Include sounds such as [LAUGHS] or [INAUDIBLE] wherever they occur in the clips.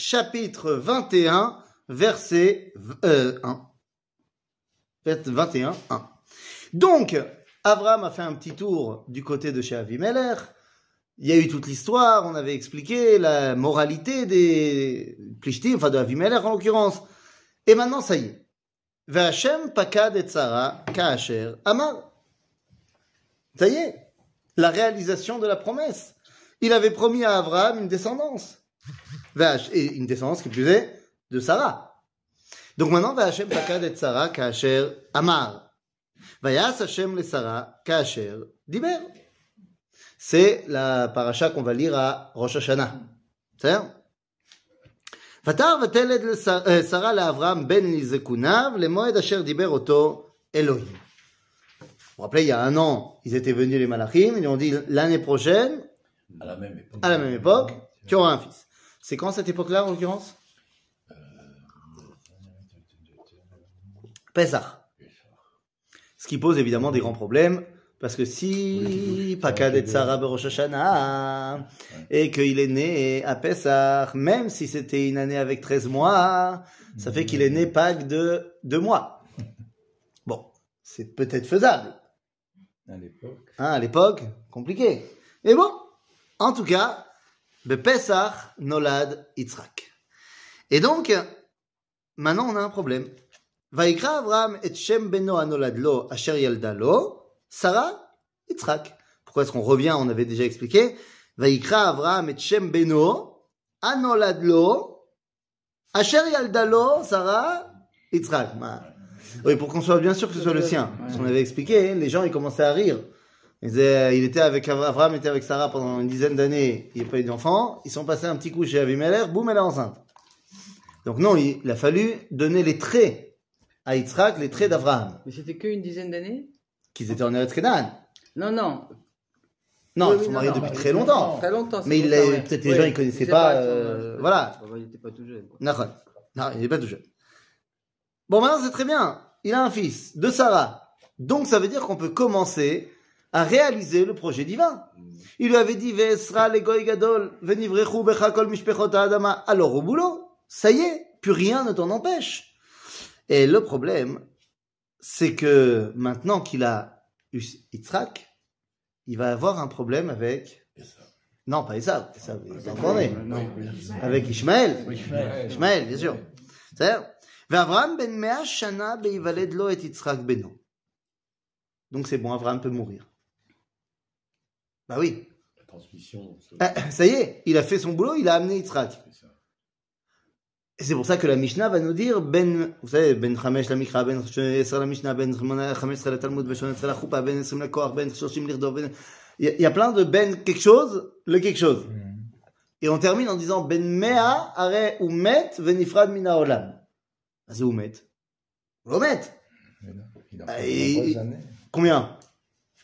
chapitre 21, verset euh, 1. 21, 1. Donc, Abraham a fait un petit tour du côté de chez Avimelech. Il y a eu toute l'histoire, on avait expliqué la moralité des Plishtim, enfin de Avimelech en l'occurrence. Et maintenant, ça y est. V'Hashem pakad et Sarah ka'asher amar. Ça y est, la réalisation de la promesse. Il avait promis à Abraham une descendance Et une descendance qui plus est de Sarah. Donc maintenant, V'Hashem pakad et Sarah ka'asher amar. Vayas Hashem le Sarah ka'asher diber. C'est la paracha qu'on va lire à Rosh Hashanah. C'est Vatar vateled Sarah לאברהם ben לזקוניו למועד אשר דיבר אותו אלוהים. Vous vous rappelez, il y a un an, ils étaient venus les Malachim, ils ont dit l'année prochaine, À la même époque. à la même époque, tu auras un fils. C'est quand cette époque-là, en l'occurrence? Pessah. Ce qui pose évidemment des grands problèmes, parce que si Pakad et Sarah Rosh Hashanah, et qu'il est né à Pessah, même si c'était une année avec 13 mois, ça fait qu'il est né Pâques de 2 mois. [LAUGHS] Bon, c'est peut-être faisable. À l'époque. Hein, à l'époque, compliqué. Mais bon, en tout cas, de Pesach nolad Yitzhak. Et donc, maintenant on a un problème. Vaikra Abraham et Shem beno anolad lo asher yalda lo, Sarah Yitzhak. Pourquoi est-ce qu'on revient On avait déjà expliqué. Vaikra Abraham et Shem beno anolad lo, asher yalda lo, Sarah Yitzhak. Ma- Oui, pour qu'on soit bien sûr que ce soit le sien. Parce qu'on avait expliqué, les gens ils commençaient à rire. Disaient, il était avec Abraham était avec Sarah pendant une dizaine d'années, il n'y a pas eu d'enfant. Ils sont passés un petit coup chez Avimelech, boum, elle est enceinte. Donc non, il, a fallu donner les traits à Yitzhak, les traits d'Abraham, Mais c'était qu'une dizaine d'années? Qu'ils étaient en Eretz. Non, non. Non, Oui, ils sont non, mariés non, depuis bah, très non. longtemps. Très longtemps. Mais il ouais. peut-être les Oui, gens, ils connaissaient pas, euh, voilà. Il était pas tout jeune. Nachon. Non, il n'est pas tout jeune. Bon, maintenant c'est très bien. Il a un fils de Sarah. Donc ça veut dire qu'on peut commencer a réalisé le projet divin. Il lui avait dit Vesra le goy gadol, venivrechu bechakol mishpechot adama. Alors au boulot, ça y est, plus rien ne t'en empêche. Et le problème, c'est que maintenant qu'il a eu Yitzhak, il va avoir un problème avec. Non, pas Esav, Esav il est encore. Avec Ishmael. Ishmael, bien sûr. C'est-à-dire, Avram ben Mea Shana beivaled lo et Yitzhak beno. Donc c'est bon, Avram peut mourir. Bah oui. La transmission. ça- Ah, Ça y est, il a fait son boulot, il a amené Yitzhak. Et c'est pour ça que la Mishnah va nous dire, ben, vous savez, ben Chamesh la Mikra, ben Esra la Mishnah, ben Chamesh la Talmud, ben Shonet la Choupa, ben Esrim la Koach, ben Shoshim l'Irdo, ben... Il y, a- il plein de ben quelque chose, le quelque chose. Et on termine en disant, ben Mea are umet venifrad mina olam. C'est umet. Umet. Il Ah, années. Combien?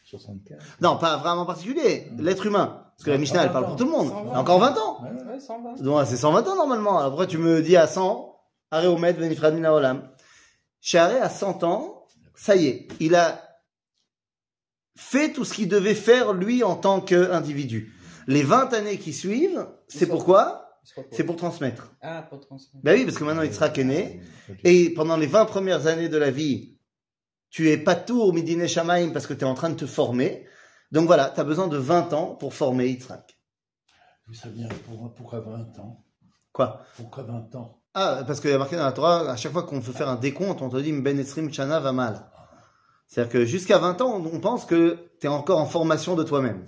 75. Non, pas en particulier, l'être humain. Parce que la Mishnah, elle parle pour tout le monde. 120. Il y a encore 20 ans. Ouais, ouais. Ouais, 120. Donc, c'est 120 ans normalement. Pourquoi tu me dis à 100 Are Omet Venifrad Mina Olam. Chez Are, à 100 ans, ça y est, il a fait tout ce qu'il devait faire lui en tant qu'individu. Les 20 années qui suivent, c'est pourquoi. C'est pour transmettre. Ah, pour transmettre. Ben oui, parce que maintenant Yitzhak est né. Et pendant les 20 premières années de la vie, tu es pas tour Midine Shamaim parce que tu es en train de te former. Donc voilà, tu as besoin de 20 ans pour former Yitzhak. D'où ça vient pour- Pourquoi 20 ans? Quoi? Pourquoi 20 ans? Ah, parce qu'il y a marqué dans la Torah, à chaque fois qu'on veut faire un décompte, on te dit Ben Esrim Chana va mal. C'est-à-dire que jusqu'à 20 ans, on pense que tu es encore en formation de toi-même.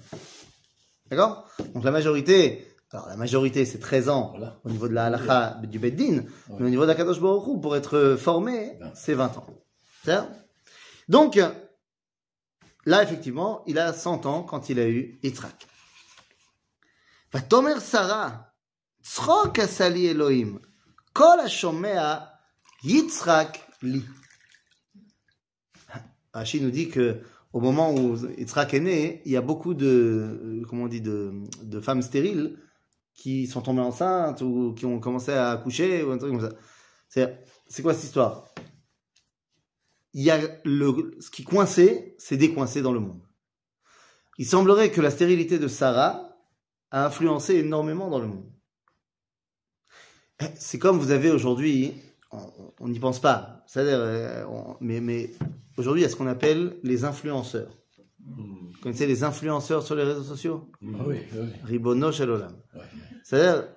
D'accord? Donc la majorité, alors la majorité c'est 13 ans Voilà. au niveau de la halakha du Beddin, mais au niveau de la Kadosh Baruch Hu, pour être formé, c'est 20 ans. C'est-à-dire Donc, là effectivement, il a 100 ans quand il a eu Yitzhak. ותאמר שרה, צחוק עשה לי אלוהים, כל השומע יצחק לי. Rachid nous dit que au moment où Yitzhak est né, il y a beaucoup de, euh, comment on dit, de, de femmes stériles qui sont tombées enceintes ou qui ont commencé à accoucher ou un truc comme ça. C'est, c'est quoi cette histoire Il y a le, ce qui coinçait, c'est décoincé dans le monde. Il semblerait que la stérilité de Sarah a influencé énormément dans le monde. Eh, C'est comme vous avez aujourd'hui, on n'y pense pas, euh, on- mais, mais aujourd'hui, il y a ce qu'on appelle les influenceurs. Vous connaissez les influenceurs sur les réseaux sociaux? Ah oui, oui. Ribono shel olam. Ouais. C'est-à-dire,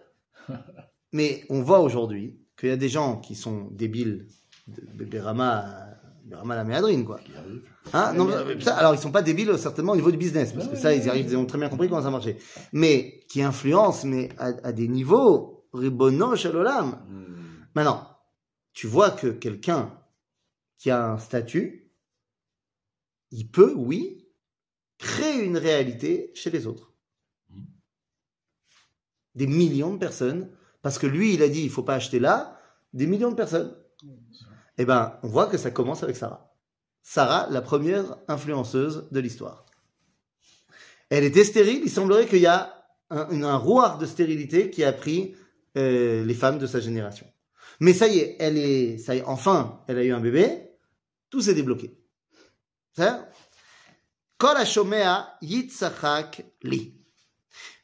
[LAUGHS] mais on voit aujourd'hui qu'il y a des gens qui sont débiles, Berama la méadrine, quoi. Hein non, mais ça, alors ils sont pas débiles certainement au niveau du business, parce que ça, ils y arrivent, ils ont très bien compris comment ça marchait. Mais qui influencent, mais à, à des niveaux, ribono shel olam. Maintenant, tu vois que quelqu'un qui a un statut, il peut, oui, créer une réalité chez les autres. Des millions de personnes, parce que lui, il a dit, il faut pas acheter là, des millions de personnes. Eh ben, on voit que ça commence avec Sarah. Sarah, la première influenceuse de l'histoire. Elle était stérile. Il semblerait qu'il y a un, un, de stérilité qui a pris euh, les femmes de sa génération. Mais ça y est, elle est, ça y est, enfin, elle a eu un bébé. Tout s'est débloqué. Li.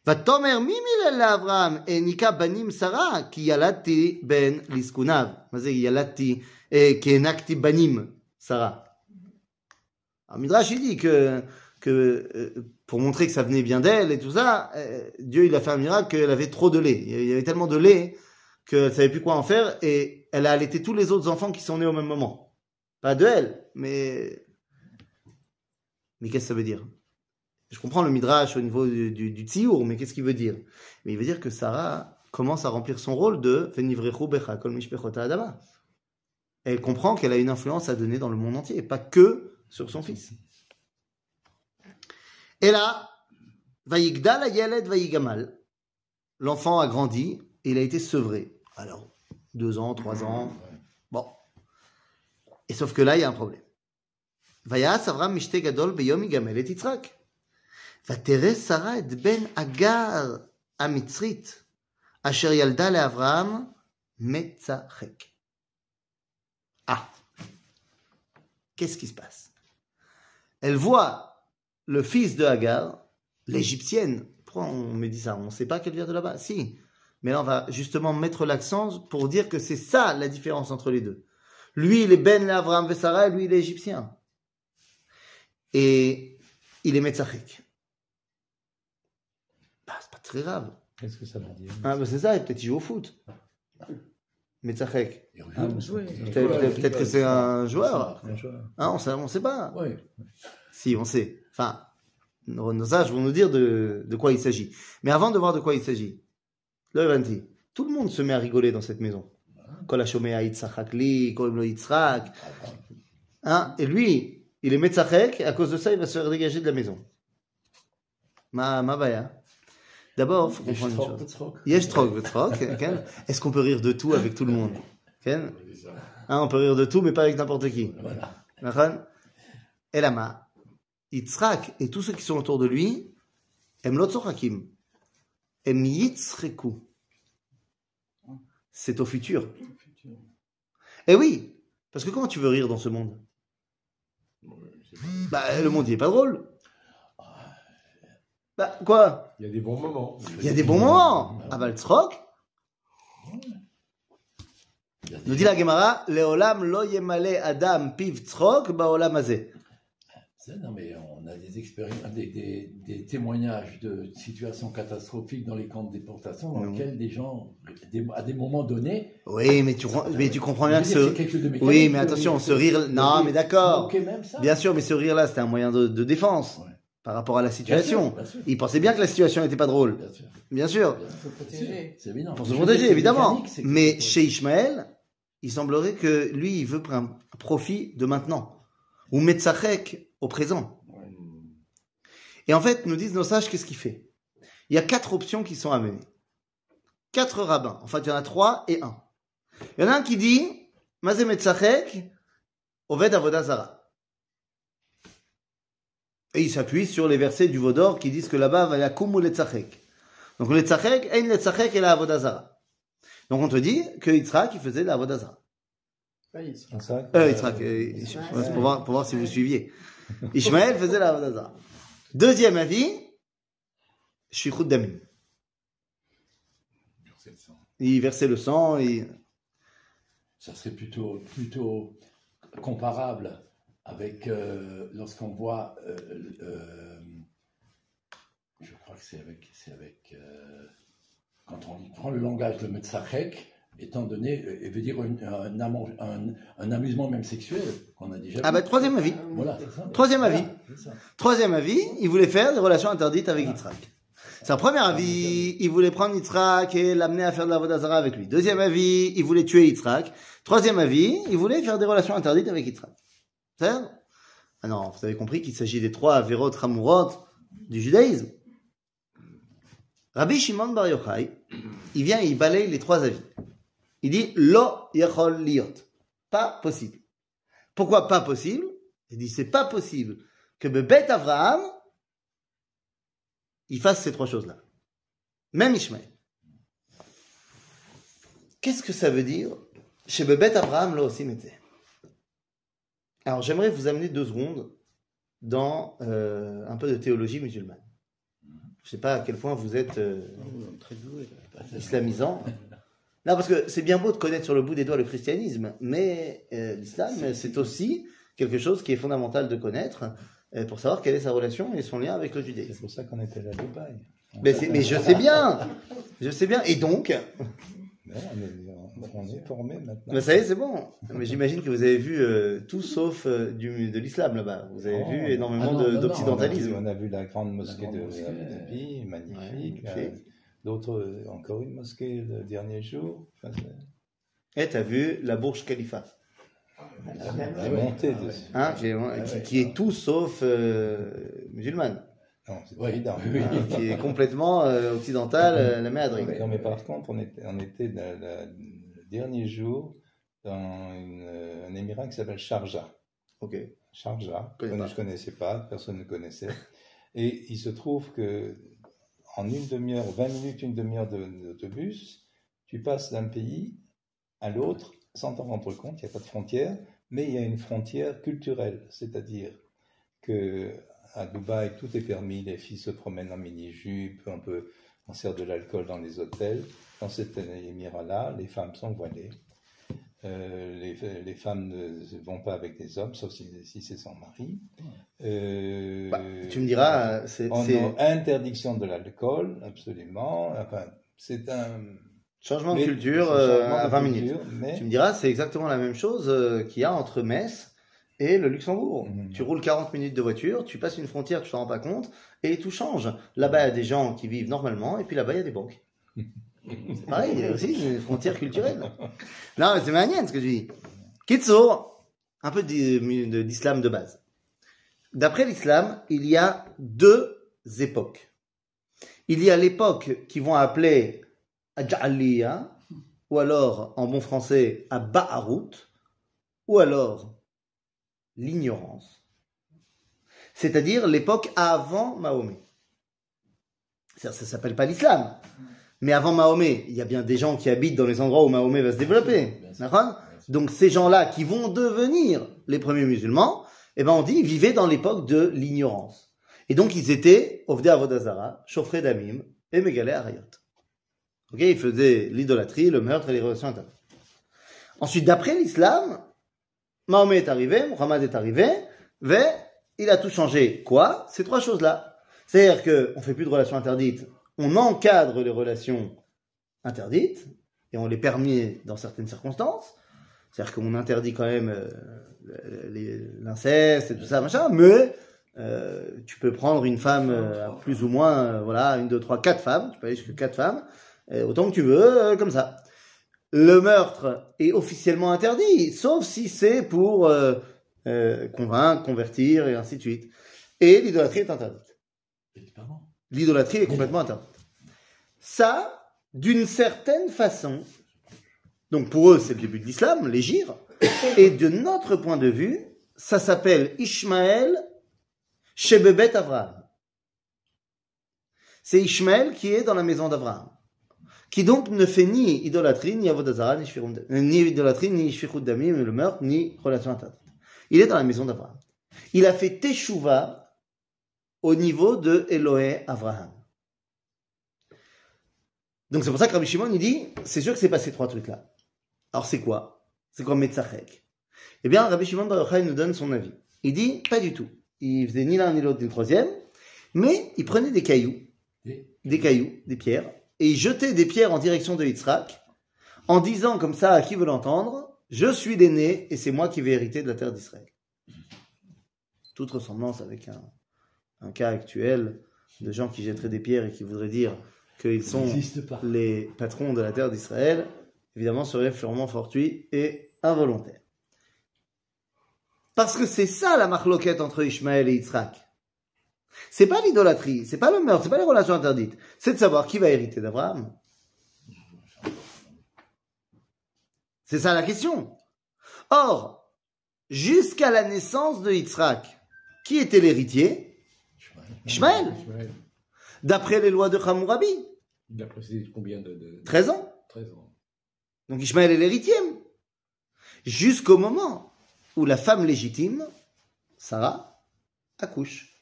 ותאמר מי מילל לאברהם העניקה בנים שרה כי ילדתי בן לזקוניו. מה זה ילדתי, אה, כי הענקתי בנים שרה. המדרש il dit que, que euh, pour montrer que ça venait bien d'elle et tout ça, euh, Dieu il a fait un miracle qu'elle avait trop de lait. Il y avait tellement de lait qu'elle savait plus quoi en faire et elle a allaité tous les autres enfants qui sont nés au même moment. Pas de elle, mais mais qu'est-ce que ça veut dire Je comprends le midrash au niveau du, du, tziur, mais qu'est-ce qu'il veut dire? Mais Il veut dire que Sarah commence à remplir son rôle de adama. Elle comprend qu'elle a une influence à donner dans le monde entier, pas que sur son fils. Et là, Vayigdal Yaled Vayigamal, l'enfant a grandi et il a été sevré. Alors, deux ans, trois ans, bon. Et sauf que là, il y a un problème. Vayas Avram Mishte Gadol Beyom Igamel et ותראה שרה את בן אגר המצרית, אשר ילדה לאברהם מצחק. Ah, qu'est-ce qui se passe Elle voit le fils de Hagar, l'égyptienne. Pourquoi on me dit ça On ne sait pas qu'elle vient de là-bas Si. Mais là, on va justement mettre l'accent pour dire que c'est ça la différence entre les deux. Lui, il est Ben Abraham Sarah, et lui, il est égyptien. Et il est Metzachek. Très grave. Qu'est-ce que ça veut dire Ah, bah, c'est ça, et peut-être il joue au foot. Metzachek. Il Ah. Peut-être que c'est un joueur. Un joueur. Hein, on sait, on sait pas. Oui. Si, on sait. Enfin, nos, nos sages vont nous dire de, de quoi il s'agit. Mais avant de voir de quoi il s'agit, tout le monde se met à rigoler dans cette maison. Hein, et lui, il est Metzachek, et à cause de ça, il va se dégager de la maison. Ma, ma baya. D'abord, il faut comprendre une chose. Yesh trok. Est-ce qu'on peut rire de tout avec tout le monde ken Hein, On peut rire de tout, mais pas avec n'importe qui. Voilà. Elama, Yitzhak et tous ceux qui sont autour de lui, Em yitzreku. C'est au futur. Eh oui, parce que comment tu veux rire dans ce monde Bah, le monde, il est pas drôle. Bah, quoi? Il y a des bons moments. Il y a des bons moments. Ah bah, le tzrok, nous dit la Gemara, Leolam lo yemale adam piv tzrok baolam. Ça, Non, mais on a des expériences, des, des- des témoignages de situations catastrophiques dans les camps de déportation dans lesquels des gens, à des moments donnés, Oui, mais tu, mais tu comprends bien que ce... Oui, mais attention, ce rire... Non, mais d'accord. Bien sûr, mais ce rire-là, c'était un moyen de, de défense Ouais. Par rapport à la Bien sûr, situation. bien sûr. Il pensait bien que la situation n'était pas drôle. Bien sûr. Bien. C'est évident. Pour se protéger, évidemment. Mais chez Ishmaël, il semblerait que lui, il veut prendre un profit de maintenant. Ou Metzachek au présent. Et en fait, nous disent nos sages, qu'est-ce qu'il fait? Il y a quatre options qui sont amenées. Quatre rabbins. En fait, il y en a trois et un. Il y en a un qui dit, Mazé Metzachek, Oved Avodazara. Et il s'appuie sur les versets du Vaudor qui disent que là-bas, va yakum ou letzachek. Donc le tzachek, ein letzachek et la avodazara. Donc on te dit que Yitzhak, il faisait la avodazara. Euh, Yitzhak, euh, pour voir, pour voir si vous suiviez. [LAUGHS] Ishmaël faisait la avodazara. Deuxième avis, Shichut Damim. Il versait le sang, et... Ça serait plutôt, plutôt comparable avec euh, lorsqu'on voit, euh, euh, je crois que c'est avec, c'est avec quand on prend le langage de Metzachek, étant donné, et veut dire une- un, amant- un- un amusement même sexuel qu'on a déjà Ah bah, troisième avis. Voilà, c'est ça. Troisième avis. ça. Troisième avis, il voulait faire des relations interdites avec Yitzhak. C'est un premier avis, il voulait prendre Yitzhak et l'amener à faire de la Vodazara avec lui. Deuxième avis, il voulait tuer Yitzhak. Troisième avis, il voulait faire des relations interdites avec Yitzhak. Non, vous avez compris qu'il s'agit des trois Averot Ramurot du judaïsme. Rabbi Shimon Bar Yochai, il vient et il balaye les trois avis. Il dit Lo yachol liot. Pas possible. Pourquoi pas possible? Il dit c'est pas possible que Bebet Avraham il fasse ces trois choses-là. Même Ishmaël. Qu'est-ce que ça veut dire? Chez Bebet Abraham là aussi Alors j'aimerais vous amener deux secondes dans euh, un peu de théologie musulmane. Je sais pas à quel point vous êtes euh, islamisant. Non, parce que c'est bien beau de connaître sur le bout des doigts le christianisme, mais euh, l'islam, c'est aussi quelque chose qui est fondamental de connaître pour savoir quelle est sa relation et son lien avec le judaïsme. C'est pour ça qu'on était à Dubaï. Mais, mais je sais bien, je sais bien. Et donc, Mais on, est, formé maintenant. mais ça y est, c'est bon. Mais j'imagine que vous avez vu euh, tout sauf euh, du, de l'islam là-bas. Vous avez Oh, vu énormément ah On d'occidentalisme. on a vu la grande mosquée grande de mosquée, Dhabi, magnifique. Ouais, euh. D'autres, encore une mosquée le dernier jour. Enfin, Et t'as vu la Burj Khalifa, la, la hein, qui, est, qui- qui est tout sauf euh, musulmane, Non, c'est Oui, évident. oui, hein, qui est complètement euh, occidentale, euh, la méadrique. Non, mais par contre, on était, on était dans la- dernier jour dans une- un émirat qui s'appelle Sharjah. Ok. Sharjah, que je ne connaissais pas, personne ne connaissait. Et il se trouve que en une demi-heure, 20 minutes, une demi-heure de- d'autobus, tu passes d'un pays à l'autre sans t'en rendre compte, il n'y a pas de frontière, mais il y a une frontière culturelle, c'est-à-dire que à Dubaï, tout est permis, les filles se promènent en mini-jupe, on peut, on sert de l'alcool dans les hôtels. Dans cet émirat-là, les femmes sont voilées. Euh, les, les femmes ne vont pas avec des hommes, sauf si, si c'est son mari. Euh, Bah, tu me diras, c'est interdiction de l'alcool, absolument. Enfin, c'est un changement de mais- culture euh, changement à de 20 minutes. mais Tu me diras, c'est exactement la même chose qu'il y a entre Metz et le Luxembourg. Mhm. Tu roules 40 minutes de voiture, tu passes une frontière, tu t'en rends pas compte, et tout change. Là-bas, il y a des gens qui vivent normalement, et puis là-bas, il y a des banques. [LAUGHS] c'est pareil, il y a aussi une frontière culturelle. Non, mais c'est manienne ce que tu dis. Kitsour, un peu d'islam de base. D'après l'islam, il y a deux époques. Il y a l'époque qu'ils vont appeler Aj'aliyya, ou alors, en bon français, à Ba'arut, ou alors l'ignorance. C'est-à-dire l'époque avant Mahomet. Ça ne s'appelle pas l'islam. Mais avant Mahomet, il y a bien des gens qui habitent dans les endroits où Mahomet va se développer. Donc ces gens-là qui vont devenir les premiers musulmans, eh ben on dit, ils vivaient dans l'époque de l'ignorance. Et donc ils étaient Ovdei Avodazara, Chauffré d'Amim et Mégalé Arayot. Ok, ils faisaient l'idolâtrie, le meurtre et les relations internes. Ensuite, d'après l'islam, Mahomet est arrivé, Muhammad est arrivé, ve, il a tout changé. Quoi? Ces trois choses-là. C'est-à-dire qu'on fait plus de relations interdites, on encadre les relations interdites, et on les permet dans certaines circonstances. C'est-à-dire qu'on interdit quand même euh, l'inceste et tout ça, machin, mais euh, tu peux prendre une femme euh, plus ou moins, voilà, une, deux, trois, quatre femmes, tu peux aller jusqu'à quatre femmes, autant que tu veux, comme ça. Le meurtre est officiellement interdit, sauf si c'est pour euh, euh, convaincre, convertir et ainsi de suite. Et l'idolâtrie est interdite. L'idolâtrie est complètement interdite. Ça, d'une certaine façon, donc pour eux c'est le début de l'islam, les gires, [COUGHS] et de notre point de vue, ça s'appelle Ishmaël Shebebet Avraham. C'est Ishmaël qui est dans la maison d'Avraham, qui donc ne fait ni idolâtrie, ni avodazara, ni, euh, ni idolâtrie, ni shfichut damim, le meurtre, ni relation interdite. Il est dans la maison d'Avraham. Il a fait Teshuvah au niveau de Eloé Avraham. Donc c'est pour ça que Rabbi Shimon il dit, c'est sûr que c'est pas ces trois trucs-là. Alors c'est quoi? C'est quoi Metzachek? Eh bien, Rabbi Shimon Bar Yochai nous donne son avis. Il dit, pas du tout. Il faisait ni l'un ni l'autre ni le troisième, mais il prenait des cailloux, des cailloux, des pierres, et il jetait des pierres en direction de Yitzhak, en disant comme ça à qui veut l'entendre, je suis l'aîné et c'est moi qui vais hériter de la terre d'Israël. Toute ressemblance avec un, un cas actuel de gens qui jetteraient des pierres et qui voudraient dire qu'ils sont les patrons de la terre d'Israël, évidemment, serait purement fortuit et involontaire. Parce que c'est ça la marloquette entre Ishmaël et Yitzhak. C'est pas l'idolâtrie, c'est pas le meurtre, c'est pas les relations interdites. C'est de savoir qui va hériter d'Abraham. C'est ça la question. Or, jusqu'à la naissance de Yitzhak, qui était l'héritier? Ishmaël. Ishmaël. D'après les lois de Hammurabi, Il a précisé combien de, de 13 ans. 13 ans. Donc Ishmaël est l'héritier. Jusqu'au moment où la femme légitime, Sarah, accouche.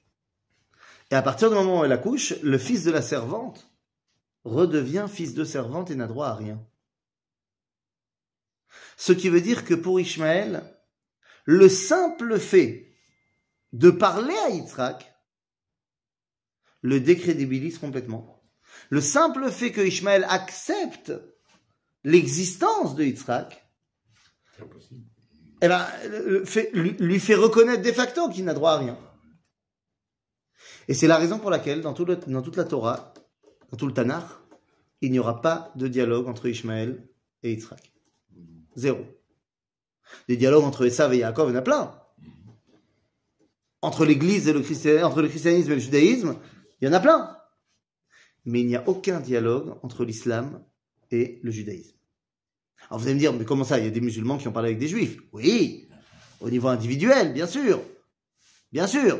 Et à partir du moment où elle accouche, le fils de la servante redevient fils de servante et n'a droit à rien. Ce qui veut dire que pour Ishmaël, le simple fait de parler à Yitzhak le décrédibilise complètement. Le simple fait que Ishmaël accepte l'existence de Yitzhak, eh ben, le- fait- lui, lui fait reconnaître de facto qu'il n'a droit à rien. Et c'est la raison pour laquelle, dans, toute la Torah, dans tout le Tanakh, il n'y aura pas de dialogue entre Ishmaël et Yitzhak. Zéro. Des dialogues entre Esav et Yaakov, il y en a plein. Entre l'Église et le christianisme, entre le christianisme et le judaïsme, il y en a plein. Mais il n'y a aucun dialogue entre l'islam et le judaïsme. Alors vous allez me dire, mais comment ça Il y a des musulmans qui ont parlé avec des juifs? Oui, au niveau individuel, bien sûr. Bien sûr.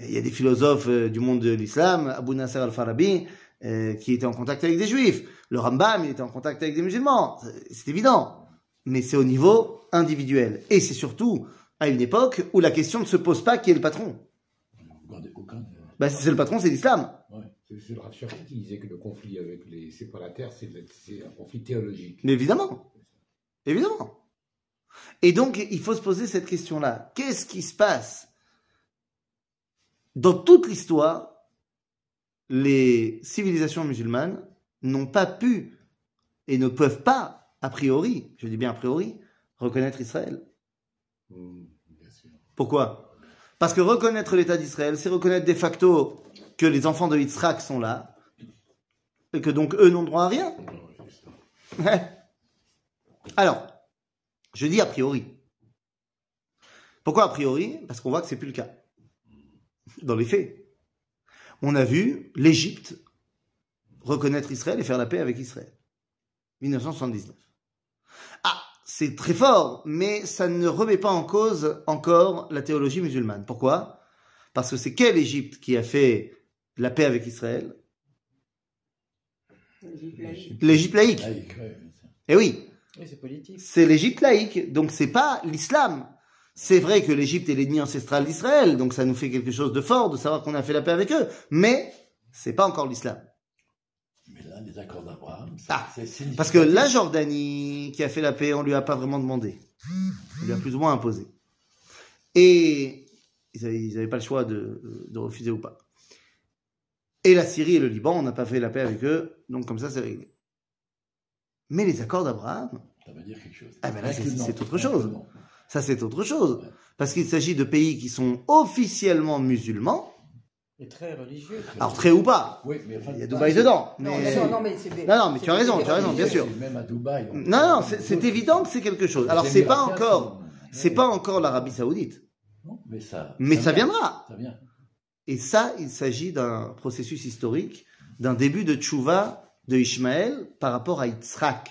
Il y a des philosophes euh, du monde de l'islam, Abu Nasser al-Farabi, euh, qui étaient en contact avec des juifs. Le Rambam, il était en contact avec des musulmans. C'est- évident. Mais c'est au niveau individuel. Et c'est surtout à une époque où la question ne se pose pas qui est le patron. Bah, si c'est le patron, c'est l'islam. Ouais. C'est le Rav Shach qui disait que le conflit avec les séparataires, c'est un conflit théologique. Mais évidemment. Évidemment. Et donc, il faut se poser cette question-là. Qu'est-ce qui se passe Dans toute l'histoire, les civilisations musulmanes n'ont pas pu et ne peuvent pas, a priori, je dis bien a priori, reconnaître Israël. Pourquoi? Parce que reconnaître l'État d'Israël, c'est reconnaître de facto que les enfants de Yitzhak sont là, et que donc eux n'ont droit à rien. Alors, je dis a priori. Pourquoi a priori? Parce qu'on voit que c'est plus le cas. Dans les faits. On a vu l'Égypte reconnaître Israël et faire la paix avec Israël. 1979. Ah, c'est très fort, mais ça ne remet pas en cause encore la théologie musulmane. Pourquoi? Parce que c'est quelle Égypte qui a fait la paix avec Israël? L'Égypte laïque. Laïque, ouais, bien sûr. Eh oui, Oui, c'est politique. c'est l'Égypte laïque, donc c'est pas l'islam. C'est vrai que l'Égypte est l'ennemi ancestral d'Israël, donc ça nous fait quelque chose de fort de savoir qu'on a fait la paix avec eux, mais c'est pas encore l'islam. Mais là, les accords d'Abraham, Ah. Parce que la Jordanie qui a fait la paix, on lui a pas vraiment demandé. On lui a plus ou moins imposé. Et ils avaient, ils avaient pas le choix de, de refuser ou pas. Et la Syrie et le Liban, on n'a pas fait la paix avec eux, donc comme ça c'est réglé. Mais les accords d'Abraham, Ça veut dire quelque chose. Ah, ben là, c'est autre chose. Ça c'est autre chose. Parce qu'il s'agit de pays qui sont officiellement musulmans, Et très religieux. alors très ou pas. Oui, mais enfin, Il y a Dubaï dedans. Non, mais- non, non, mais c'est Non, non, mais tu as raison, tu as raison, bien sûr. Même à Dubaï. on- Non, non, c'est évident que c'est quelque chose. Alors c'est pas encore, c'est pas encore l'Arabie Saoudite, Non, mais ça. mais ça viendra. Ça vient. Et ça, il s'agit d'un processus historique, d'un début de tchouva de Ishmaël par rapport à Yitzhak.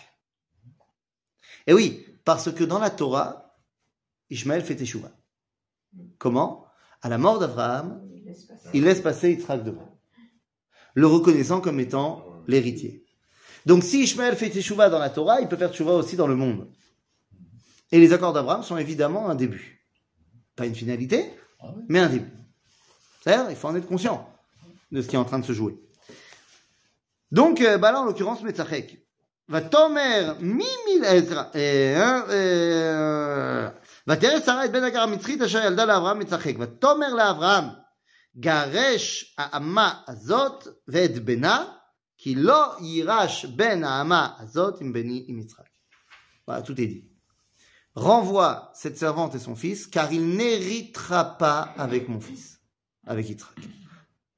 Et oui, parce que dans la Torah, Ishmaël fait tchouva. Comment? À la mort d'Abraham, il laisse passer Yitzhak devant, le reconnaissant comme étant l'héritier. Donc si Ishmaël fait tchouva dans la Torah, il peut faire tchouva aussi dans le monde. Et les accords d'Abraham sont évidemment un début. Pas une finalité, mais un début. C'est-à-dire, il faut en être conscient de ce qui est en train de se jouer. Donc, euh, bah là, en l'occurrence, Metzachek. Va tomer mimil ezra. ותראה שרה את בן הגר המצרית אשר ילדה לאברהם מצחק. ותאמר לאברהם, גרש האמה הזאת ואת בנה, כי לא יירש בן האמה הזאת עם בני עם יצחק. Voilà, tout est dit. Renvoie cette servante et son fils, car il n'héritera pas avec mon fils, avec Yitzhak.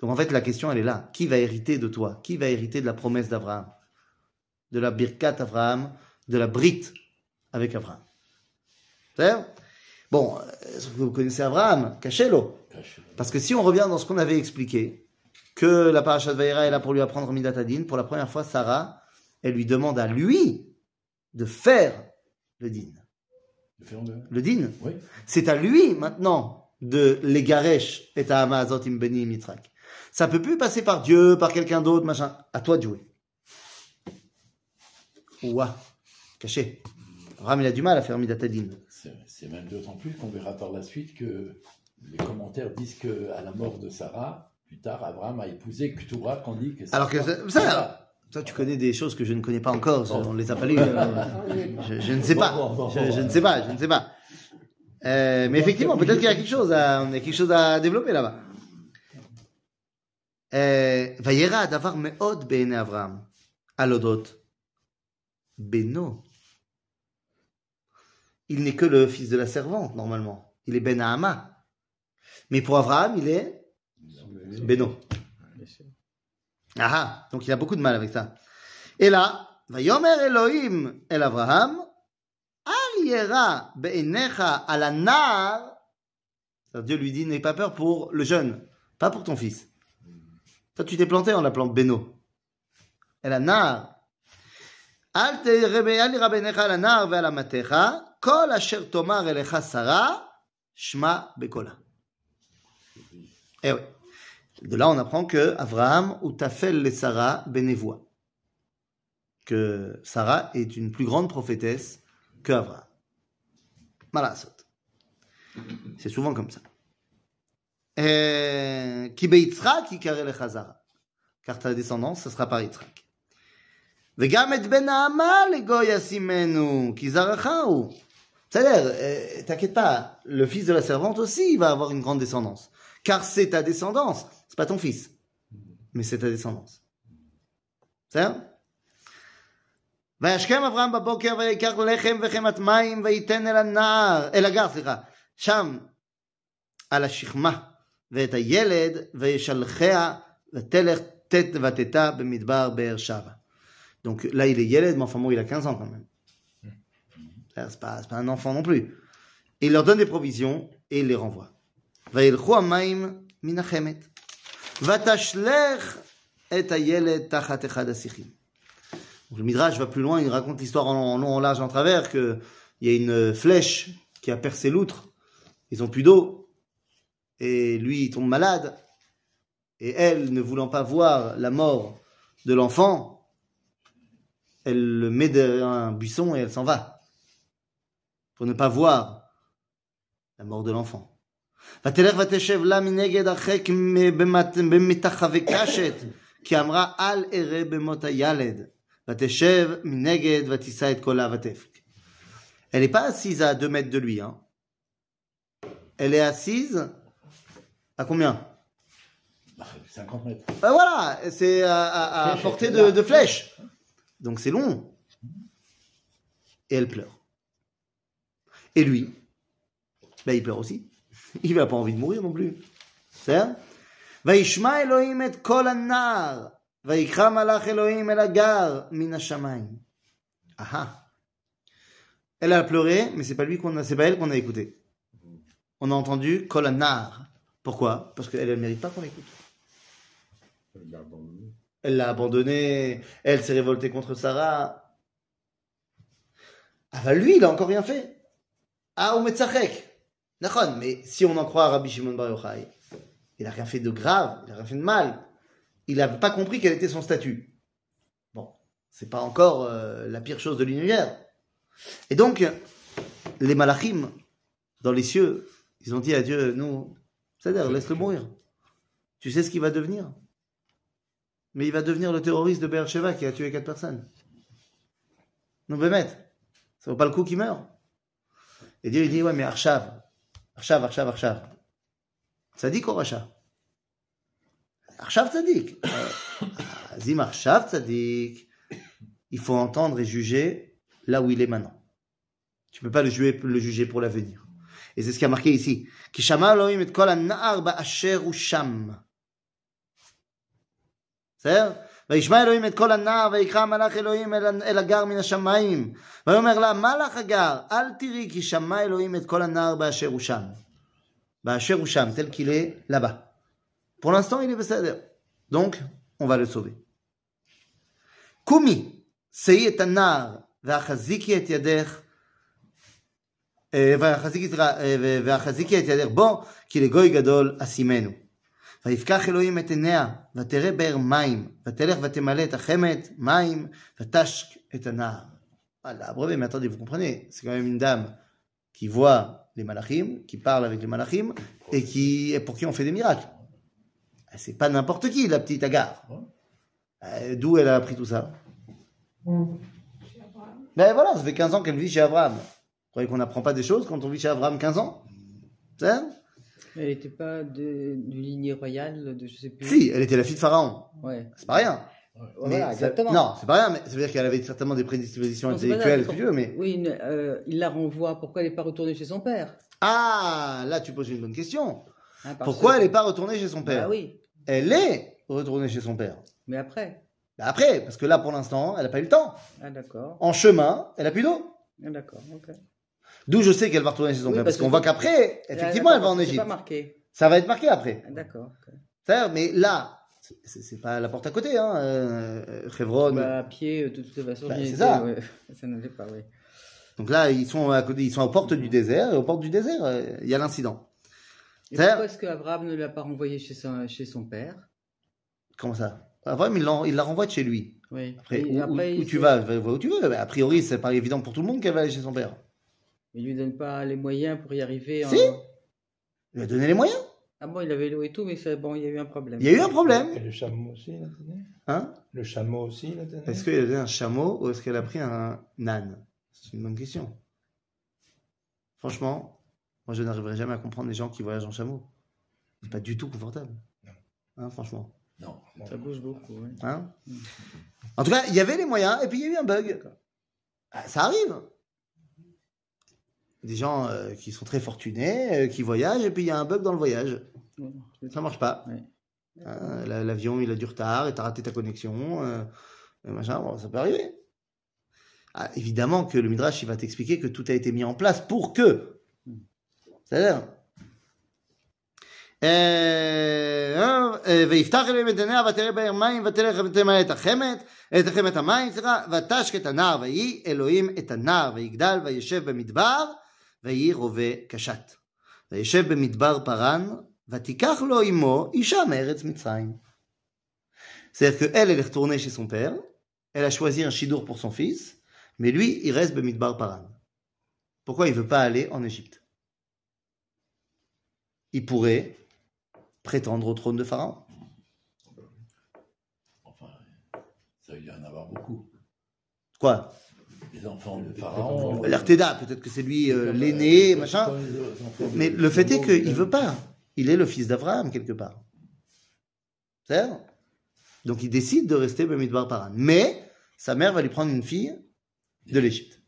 Donc en fait, la question, elle est là. Qui va hériter de toi Qui va hériter de la promesse d'Abraham De la birkat Abraham, de la brite avec Abraham. Bon, euh, vous connaissez Abraham Cachez-le. Parce que si on revient dans ce qu'on avait expliqué, que la parachat Vaïra est là pour lui apprendre Midat Adin, pour la première fois, Sarah, elle lui demande à lui de faire le din. Le de- din, Oui. c'est à lui maintenant de les garesh et à Amazot im beni im Yitzhak. Ça peut plus passer par Dieu, par quelqu'un d'autre, machin. À toi de jouer. Ouah, caché. Abraham, il a du mal à faire Midat Adin. C'est même d'autant plus qu'on verra par la suite que les commentaires disent que à la mort de Sarah, plus tard, Abraham a épousé Keturah qu'on dit que. Alors que ça, toi, tu connais des choses que je ne connais pas encore. On ne les a pas lues. je, ne sais pas. Je, ne sais pas. Je ne sais pas. Mais effectivement, peut-être qu'il y a quelque chose à, développer là-bas. Euh, Vayera davar me'od bene Abraham al beno il n'est que le fils de la servante, normalement. Il est Ben Ahama. Mais pour Abraham, il est Beno. Ah, ah, donc il a beaucoup de mal avec ça. Et là, Vayomer Elohim El Abraham, Ariera Be'enecha Alanar. Dieu lui dit N'aie pas peur pour le jeune, pas pour ton fils. Toi, tu t'es planté en la l'appelant Beno. El Anar. Al Be'enecha Alanar Ve'alamatecha. בעיניך על הנער ועל אמתך, כל אשר תאמר אליך שרה, שמע בקולה. Eh oui. De là, on apprend que Abraham ou Tafel les Sarah bénévoie. Que Sarah est une plus grande prophétesse que Abraham. Malasot. C'est souvent comme ça. Euh, Ki beyitzrak yikare lecha zara. Car ta descendance, ce sera par Yitzhak. וגם את בן האמה לגוי ישימנו, כי זרעך הוא. C'est-à-dire, euh, t'inquiète pas, le fils de la servante aussi, il va avoir une grande descendance. Car c'est ta descendance, c'est pas ton fils, mais c'est ta descendance. C'est ça וישכם אברהם בבוקר ויקח לחם וחמת מים וייתן אל הנער, אל הגר, סליחה, שם על השכמה ואת הילד וישלחיה ותלך תת ותתה במדבר באר שבע. Donc là il est Yeled, mais enfin bon il a 15 ans quand même. c'est pas, un enfant non plus. Il leur donne des provisions et il les renvoie. Et tachat. Le Midrash va plus loin, il raconte l'histoire en long, en large, en travers, qu'il y a une flèche qui a percé l'outre. Ils ont plus d'eau. Et lui, il tombe malade. Et elle, ne voulant pas voir la mort de l'enfant, elle le met derrière un buisson et elle s'en va pour ne pas voir la mort de l'enfant. ותלך ותשב לה מנגד הרחק במת- במתחווי קשת, כי אמרה אל אראה במות הילד. ותשב מנגד ותישא את קולה ותפק. Elle n'est pas assise à 2 mètres de lui. Hein. Elle est assise à combien Bah, 50 mètres. Ben voilà, c'est à, à- à Flèche, portée elle de, est là. de flèche. Donc c'est long. Et elle pleure. Et lui, ben il pleure aussi. Il n'a pas envie de mourir non plus. C'est ça וישמע אלוהים את קול הנער, ויקרא מלאך אלוהים אל הגר מן השמיים. Ah Elle a pleuré, mais c'est pas lui qu'on a, c'est pas elle qu'on a écouté. On a entendu Kol Anar. Pourquoi Parce qu'elle ne mérite pas qu'on l'écoute. Il l'a abandonné. Elle l'a abandonné, elle s'est révoltée contre Sarah. Ah bah lui, il a encore rien fait. Ah, ou Metzachek. D'accord, mais si on en croit à Rabbi Shimon Bar Yochai, il a rien fait de grave, il a rien fait de mal. Il n'a pas compris quel était son statut. Bon, c'est pas encore euh, la pire chose de l'univers. Et donc, les malachim, dans les cieux, ils ont dit à Dieu, nous, c'est-à-dire, laisse-le mourir. Tu sais ce qu'il va devenir? Mais il va devenir le terroriste de Beersheba qui a tué quatre personnes. Non, Bémet, ça vaut pas le coup qu'il meure. Et Dieu il dit, ouais, mais Arshav, Arshav, Arshav, Arshav. Tzadik ou Racha Arshav Tzadik. Euh, [COUGHS] Zim Arshav Tzadik. Il faut entendre et juger là où il est maintenant. Tu peux pas le juger, le juger pour l'avenir. Et c'est ce qui a marqué ici. Kishama Elohim et kol הנער באשר הוא שם. בסדר? וישמע אלוהים את קול הנער ויקרא מלאך אלוהים אל, אל הגר מן השמיים. ויאמר לה מה לך הגר אל תראי כי שמע אלוהים את קול הנער באשר הוא שם. באשר הוא שם tel qu'il est là-bas. Pour l'instant il est בסדר. Donc on va le sauver. קומי שאי את הנער והחזיקי את ידך אה, והחזיקי, סליחה, אה, ו- והחזיקי את ידך בו, כי לגוי גדול אשימנו. ויפקח אלוהים את עיניה, ותראה באר מים, ותלך ותמלא את החמת, מים, ותשק את הנער. Voilà, brevet, mais attendez, vous comprenez, c'est quand même une dame qui voit les malachim, qui parle avec les malachim, et qui, et pour qui on fait des miracles. Ah, C'est pas n'importe qui, la petite Agar. Euh, D'où elle a appris tout ça Ben voilà, ça fait 15 ans qu'elle vit chez Abraham. Vous croyez qu'on n'apprend pas des choses quand on vit chez Abraham 15 ans C'est elle n'était pas de, du lignée royale, de je sais plus. Si, elle était la fille de Pharaon. Ouais. C'est pas rien. Voilà, ça-. Non, c'est pas rien, mais ça veut dire qu'elle avait certainement des prédispositions Non, intellectuelles, ça, si tu veux, mais... Oui, une- euh, il la renvoie. Pourquoi elle n'est pas retournée chez son père? Ah, là, tu poses une bonne question. Hein, parce Pourquoi que- elle n'est pas retournée chez son père? Bah oui, Elle est retournée chez son père. mais après. Bah après, parce que là, pour l'instant, elle n'a pas eu le temps. Ah d'accord. En chemin, elle a plus d'eau. Ah d'accord. ok. D'où je sais qu'elle va retourner chez son Oui, père, parce parce qu'on voit qu'après, effectivement, elle va en Égypte. pas marqué. Ça va être marqué après. Ah, d'accord. Mais là, c'est- pas la porte à côté, hein. Euh, Hebron. Bah, à pied, de toute façon. Bah, c'est ça. ouais. [LAUGHS] Ça n'allait pas, oui. Donc là, ils sont à côté, ils sont aux portes du désert, et aux portes du désert, euh, il y a l'incident. Et pourquoi est-ce qu'Abraham ne l'a pas renvoyé chez son, chez son père? Comment ça? Abraham, il, la renvoie de chez lui. Oui. Après, où, après, où- il où tu vas, va, va où tu veux. A priori, c'est pas évident pour tout le monde qu'elle va aller chez son père. Il lui donne pas les moyens pour y arriver. en- Si. Il lui a donné les moyens. Ah bon, il avait l'eau et tout, mais bon, il y a eu un problème. Il y a eu un problème. Et le chameau aussi, il a donné Hein? Le chameau aussi, il a donné Est-ce qu'il a donné un chameau ou est-ce qu'elle a pris un âne? C'est une bonne question. Franchement, moi je n'arriverai jamais à comprendre les gens qui voyagent en chameau. C'est pas du tout confortable. Hein, franchement. Non. Ça bouge beaucoup. ouais. Hein? En tout cas, il y avait les moyens et puis il y a eu un bug. Ah, Ça arrive Des gens euh, qui sont très fortunés, euh, qui voyagent et puis il y a un bug dans le voyage. Ouais, je- Ça marche pas. Ouais. Hein, la- L'avion, il a du retard et t'as raté ta connexion. euh, et machin, bon, ça peut arriver. Ah, évidemment que le Midrash, il va t'expliquer que tout a été mis en place pour que. C'est-à-dire. אה, אה, ויפתח אלוהים את עיניה ותראה באר מים ותלך ותמלא את החמת, את החמת המים, סליחה, ותשק את הנער ויהי אלוהים את הנער ויגדל וישב במדבר ויהי רובה קשת. וישב במדבר פרן ותיקח לו עמו אישה מארץ מצרים. C'est-à-dire qu'elle, elle est retournée chez son père, elle a choisi un chidour pour son fils, mais lui, il reste Bemidbar Paran. Pourquoi il ne veut pas aller en Égypte Il pourrait prétendre au trône de Pharaon. Enfin, ça il y en avoir beaucoup. Quoi Les enfants de Pharaon. L'Arteda, peut-être que c'est lui euh, l'aîné, machin. Enfants de- Mais le fait est qu'il ne veut pas. Il est le fils d'Abraham, quelque part. C'est Donc il décide de rester Bemidbar Paran. Mais sa mère va lui prendre une fille de l'Égypte.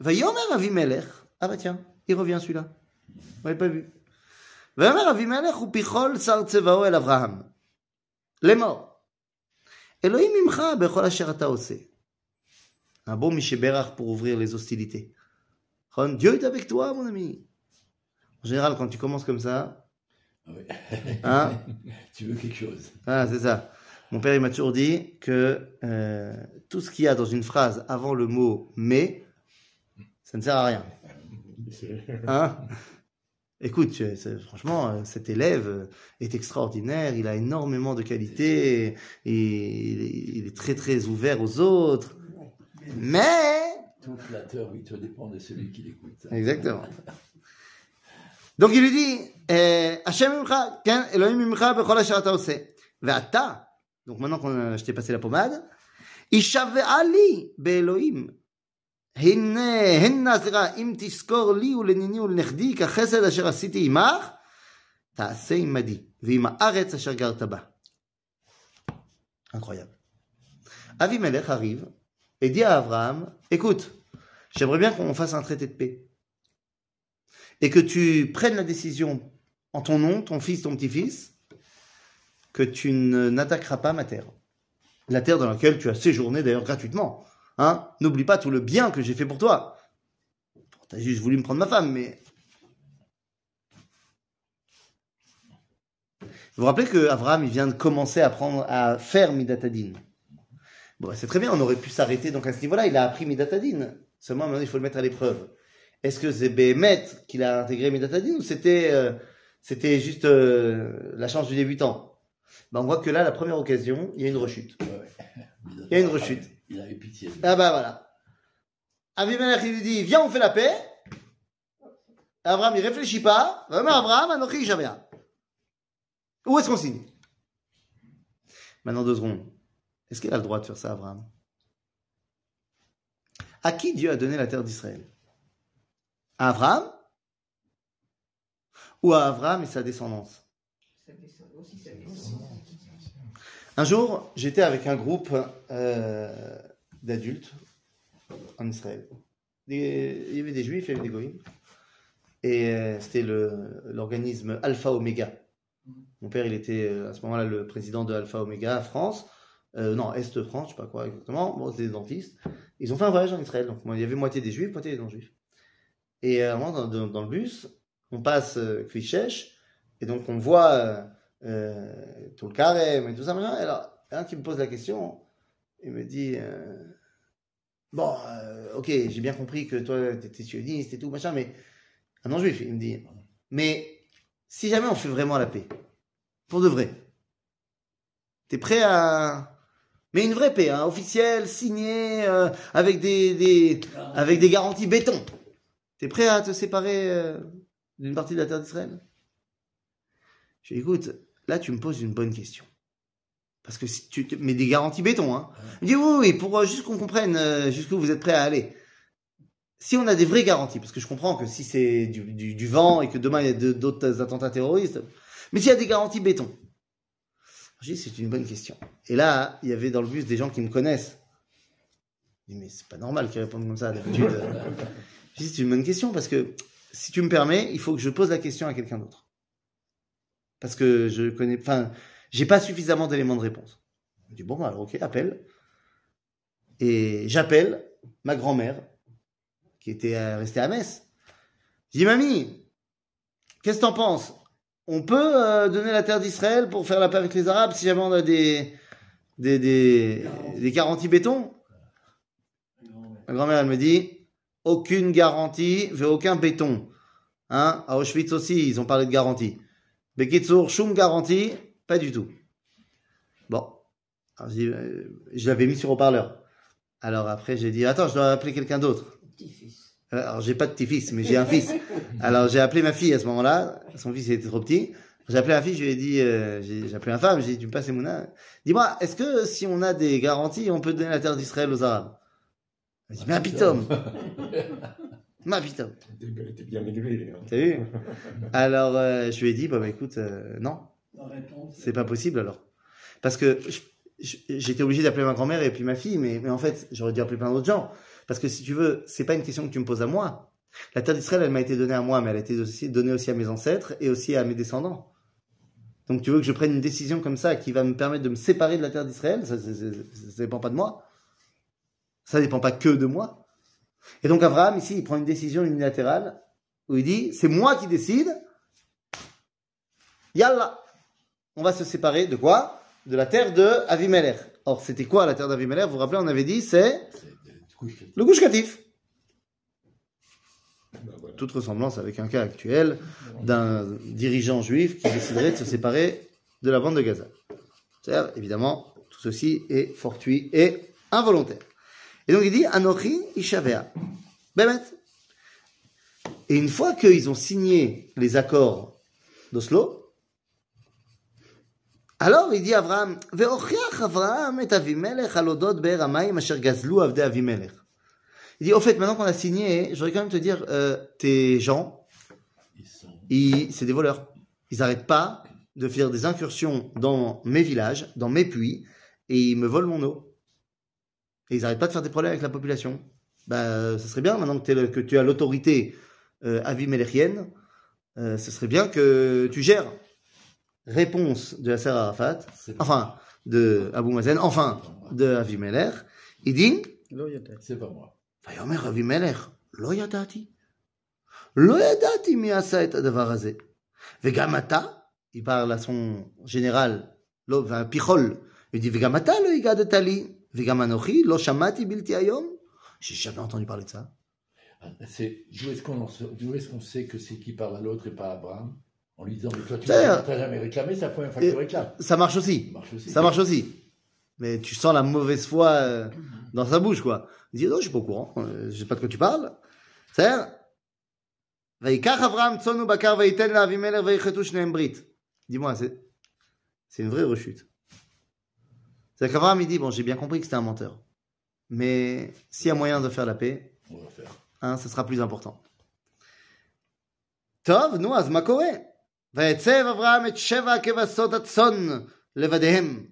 Vayomer Avimelech. Ah bah tiens, il revient celui-là. On l'avait pas vu. Vayomer Avimelech ou Pichol Sar Tsevao El Avraham. Les morts. Elohim imcha bechol asher ata. Un bon Michéberach pour ouvrir les hostilités. Dieu est avec toi, mon ami. En général, quand tu commences comme ça, Ah oui. hein, [LAUGHS] tu veux quelque chose. ah, c'est ça. Mon père, il m'a toujours dit que euh, tout ce qu'il y a dans une phrase avant le mot mais, ça ne sert à rien. Hein? Écoute, franchement, euh, cet élève euh, est extraordinaire, il a énormément de qualités, et il est, très très ouvert aux autres. Mais, Tout flatteur, oui, tout dépend de celui qui l'écoute. exactement. Donc il lui dit, eh, Hashem imcha, Elohim imcha bechol asher ata ose. Ve'ata, donc maintenant qu'on a- je t'ai passé la pommade, Ishavea li be'Elohim. הנה, הנה, סליחה, אם תזכור לי ולניני ולנכדי כחסד אשר עשיתי עמך, תעשה עמדי, ועם הארץ אשר גרת בה. Incroyable. Avimelech arrive et dit à Abraham, écoute, j'aimerais bien qu'on fasse un traité de paix. Et que tu prennes la décision en ton nom, ton fils, ton petit-fils, que tu ne- n'attaqueras pas ma terre. La terre dans laquelle tu as séjourné d'ailleurs gratuitement. Hein? N'oublie pas tout le bien que j'ai fait pour toi. Tu as juste voulu me prendre ma femme, mais... Vous vous rappelez que Abraham, il vient de commencer à, prendre, à faire Midatadin. Bon, c'est très bien, on aurait pu s'arrêter donc à ce niveau-là. Il a appris Midatadin. Seulement, maintenant, il faut le mettre à l'épreuve. Est-ce que c'est Béhémet qu'il a intégré Midatadin ou c'était euh, c'était juste euh, la chance du débutant? Ben, On voit que là, la première occasion, il y a une rechute. Il y a une rechute. Il avait pitié. Ah bah voilà. Abimelech, il lui dit, viens, on fait la paix. Abraham, il réfléchit pas. Vraiment, Abraham, Anochi, jamais. Où est-ce qu'on signe? Maintenant, deux secondes. Est-ce qu'il a le droit de faire ça, Abraham? À qui Dieu a donné la terre d'Israël? À Abraham? Ou à Abraham et sa descendance Un jour, j'étais avec un groupe euh, d'adultes en Israël. Il y avait des juifs, il y avait des goïms. Et euh, c'était l'organisme Alpha Omega. Mon père, il était euh, à ce moment-là le président de Alpha Omega France. Non, Est France, je sais pas quoi exactement. Bon, c'était des dentistes. Ils ont fait un voyage en Israël. Donc, il y avait moitié des juifs, moitié des non-juifs. Et euh, dans, dans- le bus, on passe euh, et donc on voit euh, tout le carême et tout ça. machin. Et alors, un qui me pose la question, il me dit euh, Bon, euh, ok, j'ai bien compris que toi, t'étais sioniste et tout, machin, mais un non-juif, il me dit Mais si jamais on fait vraiment la paix, pour de vrai, t'es prêt à. Mais une vraie paix, hein, officielle, signée, avec, des, avec des garanties béton. T'es prêt à te séparer d'une partie de la terre d'Israël? Je dis, écoute, là tu me poses une bonne question. Parce que si tu te- mais des garanties béton, hein. Dit oui, oui, pour euh, juste qu'on comprenne euh, jusqu'où vous êtes prêt à aller. Si on a des vraies garanties, parce que je comprends que si c'est du, du, du vent et que demain il y a d'autres attentats terroristes, mais s'il y a des garanties béton, je dis c'est une bonne question. Et là, il y avait dans le bus des gens qui me connaissent. Je dis mais c'est pas normal qu'ils répondent comme ça d'habitude. [LAUGHS] Je dis c'est une bonne question parce que si tu me permets, il faut que je pose la question à quelqu'un d'autre. Parce que je connais, enfin, j'ai pas suffisamment d'éléments de réponse. Je dis bon, bah, alors ok, appelle. Et j'appelle ma grand-mère, qui était euh, restée à Metz. Je dis mamie, qu'est-ce que t'en penses? On peut euh, donner la terre d'Israël pour faire la paix avec les Arabes si jamais on a des des garanties béton? Ma grand-mère, elle me dit aucune garantie, fait aucun béton. Hein à Auschwitz aussi, ils ont parlé de garantie. Bekitsour, choum garantie, pas du tout. Bon. Alors, euh, je l'avais mis sur haut-parleur. Alors après, j'ai dit, attends, je dois appeler quelqu'un d'autre. Euh, Alors, j'ai pas de petit-fils, mais j'ai un fils. [LAUGHS] Alors, j'ai appelé ma fille à ce moment-là. Son fils il était trop petit. J'ai appelé ma fille, je lui ai dit, euh, j'ai j'ai appelé ma femme, j'ai dit, tu me passes Mouna. Dis-moi, est-ce que si on a des garanties, on peut donner la terre d'Israël aux Arabes? Elle dit, mais un pitom [LAUGHS] Ma Elle était bien élevée. T'as vu Alors, euh, je lui ai dit, bah, bah, écoute, euh, non, c'est pas possible alors. Parce que j'étais obligé d'appeler ma grand-mère et puis ma fille, mais, mais en fait, j'aurais dû appeler plein d'autres gens. Parce que si tu veux, c'est pas une question que tu me poses à moi. La terre d'Israël, elle m'a été donnée à moi, mais elle a été aussi donnée aussi à mes ancêtres et aussi à mes descendants. Donc tu veux que je prenne une décision comme ça qui va me permettre de me séparer de la terre d'Israël? Ça, ça, ça, ça dépend pas de moi. Ça dépend pas que de moi. Et donc Abraham, ici, il prend une décision unilatérale où il dit, c'est moi qui décide. Yallah. On va se séparer de quoi? De la terre de Avimelech. Or, c'était quoi la terre d'Avimelech? Vous vous rappelez, on avait dit, c'est le Gush Katif. Voilà. Toute ressemblance avec un cas actuel d'un dirigeant juif qui déciderait de se séparer de la bande de Gaza. Évidemment, tout ceci est fortuit et involontaire. Et donc il dit, Anochi Ishavea. Et une fois qu'ils ont signé les accords d'Oslo, alors il dit à Abraham, Ve'ochiach Abraham et Avimelech al odot be'er hamayim asher gazlu avdei Avimelech. Il dit, au fait, maintenant qu'on a signé, je voudrais quand même te dire, euh, tes gens, c'est des voleurs. Ils n'arrêtent pas de faire des incursions dans mes villages, dans mes puits, et ils me volent mon eau Et ils n'arrêtent pas de faire des problèmes avec la population. Bah, ce serait bien, maintenant que, t'es le- que tu as l'autorité euh, aviméléchienne, euh, ce serait bien que tu gères. Réponse de Yasser Arafat, C'est pas enfin, de Abu Mazen, enfin, de Avimelech. Il dit, לא ידעתי. C'est pas moi. ויאמר אבימלך, לא ידעתי. לא ידעתי מי עשה את הדבר הזה. וגם אתה, il parle à son général, לא, והפיחול, il dit, וגם אתה לא הגדת לי, Vegam Anochi, Lo Shamati Bilti Ayom. J'ai jamais entendu parler de ça. C'est, d'où est-ce qu'on, sait que c'est qui parle à l'autre et pas à Abraham En lui disant, mais toi, tu n'as jamais réclamé, c'est la première fois que tu réclames. Ça marche aussi. Ça marche aussi. Mais tu sens la mauvaise foi euh, dans sa bouche, quoi. Il dit, non, je suis pas au courant, euh, je sais pas de quoi tu parles. C'est-à-dire, Dis-moi, c'est une vraie rechute. C'est qu'Abraham, il dit, bon, j'ai bien compris que c'était un menteur. Mais s'il y a moyen de faire la paix, On va faire. hein, ce sera plus important. טוב, נו, אז מה קורה? ויצב אברהם את שבע כבשות הצאן לבדיהם.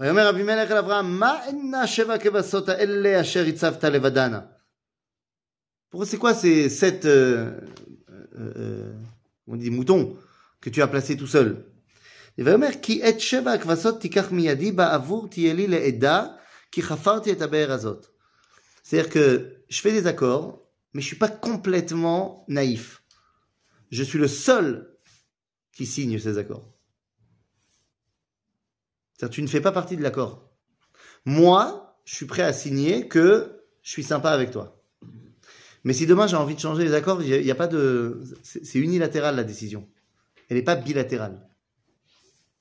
ויאמר אבימלך אל אברהם, מה אינה שבע כבשות האלה אשר הצבת לבדנה? Pourquoi c'est quoi ces sept euh, euh, euh, on dit moutons que tu as placés tout seul ויאמר כי את שבע הכבשות תיקח מידי בעבור תהיה לי לעדה כי חפרתי את הבאר הזאת. C'est-à-dire que je fais des accords, mais je suis pas complètement naïf. Je suis le seul qui signe ces accords. C'est-à-dire, tu ne fais pas partie de l'accord. Moi, je suis prêt à signer que je suis sympa avec toi. Mais si demain j'ai envie de changer les accords, il n'y a, il y a pas de. C'est c'est unilatéral la décision. Elle n'est pas bilatérale.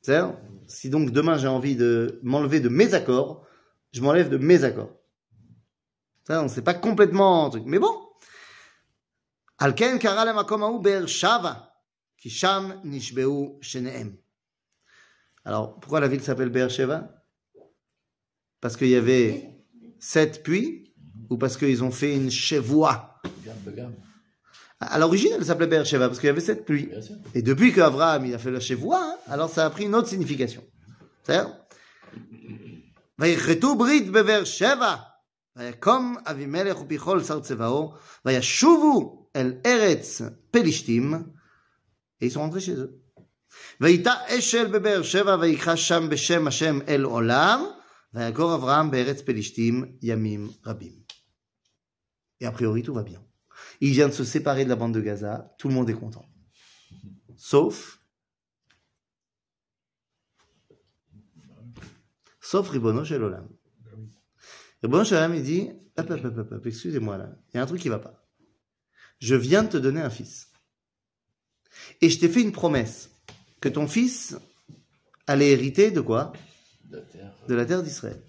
Si donc demain j'ai envie de m'enlever de mes accords, je m'enlève de mes accords. Ça, on sait pas complètement un truc. Mais bon. Alken kara ber shava, ki sham nishbeu sheneem. Alors, pourquoi la ville s'appelle Beersheva Parce qu'il y avait sept puits ou parce qu'ils ont fait une chevoie À l'origine, elle s'appelait Be'er Sheva parce qu'il y avait sept puits. Bien sûr. Et depuis qu'Abraham il a fait la chevoie, hein, alors ça a pris une autre signification. C'est-à-dire, ויכרתו ברית בבאר שבע, ויקום אבימלך ופיכול שר צבאו, וישובו אל ארץ פלישתים, et ils sont rentrés chez eux. ויטע אשל בבאר שבע, ויכחש שם בשם השם אל עולם, ויגור אברהם בארץ פלישתים ימים רבים. Et a priori, tout va bien. Il vient de se séparer de la bande de Gaza, tout le monde est content. Sauf. Sauf Ribono Shel Olam. Ribono Shel Olam, il dit Hop, hop, hop, hop, excusez-moi là, il y a un truc qui va pas. Je viens de te donner un fils. Et je t'ai fait une promesse que ton fils allait hériter de quoi? De la terre d'Israël.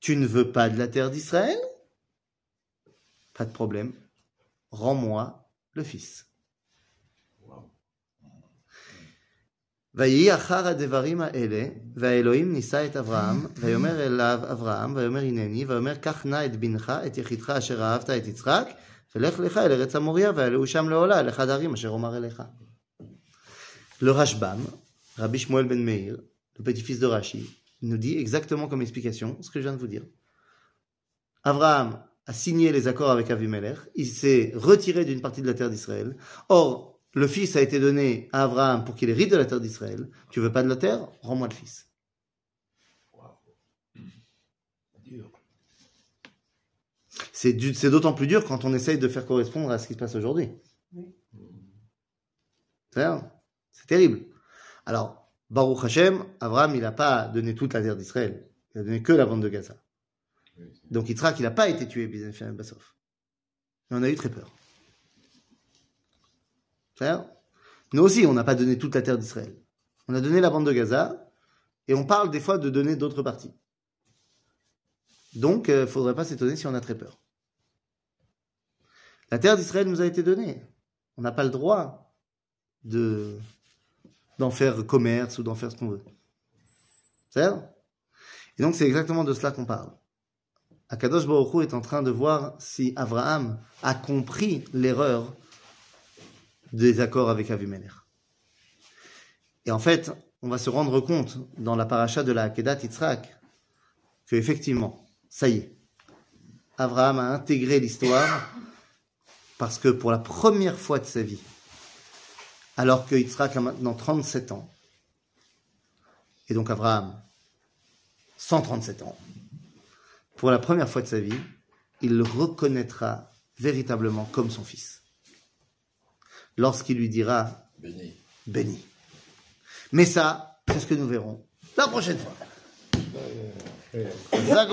Tu ne veux pas de la terre d'Israël? Pas de problème. Rends-moi le fils. ויהי אחר הדברים האלה, והאלוהים נישא את אברהם, ויאמר אליו אברהם, ויאמר הנני, ויאמר קח נא את בנך, את יחידך אשר אהבת את יצחק, ולך לך אל ארץ המוריה, ועלהו שם לעולה, אל אחד הערים אשר אומר אליך. Le Rashbam, Rabbi Shmuel ben Meir, le petit-fils de Rashi, nous dit exactement comme explication ce que je viens de vous dire. Abraham a signé les accords avec Avimelech, il s'est retiré d'une partie de la terre d'Israël. Or, le fils a été donné à Abraham pour qu'il hérite de la terre d'Israël. Tu veux pas de la terre? Rends-moi le fils. C'est d'autant plus dur quand on essaye de faire correspondre à ce qui se passe aujourd'hui. C'est terrible. Alors, Baruch Hashem, Abraham, il n'a pas donné toute la terre d'Israël. Il a donné que la bande de Gaza. Donc Yitzhak, il n'a pas été tué, Bizan Bassof. Mais on a eu très peur. C'est-à-dire, Nous aussi, on n'a pas donné toute la terre d'Israël. On a donné la bande de Gaza, et on parle des fois de donner d'autres parties. Donc, il ne faudrait pas s'étonner si on a très peur. La terre d'Israël nous a été donnée. On n'a pas le droit de d'en faire commerce ou d'en faire ce qu'on veut. C'est Et donc c'est exactement de cela qu'on parle. Akadosh Baruch Hu est en train de voir si Abraham a compris l'erreur des accords avec Avimelech. Et en fait, on va se rendre compte dans la paracha de la Kedat Yitzhak que effectivement, ça y est, Abraham a intégré l'histoire parce que pour la première fois de sa vie, alors que Yitzhak a maintenant 37 ans, et donc Abraham 137 ans, pour la première fois de sa vie, il le reconnaîtra véritablement comme son fils. Lorsqu'il lui dira Béni. béni. Mais ça, c'est ce que nous verrons la prochaine fois. Euh, Baruch.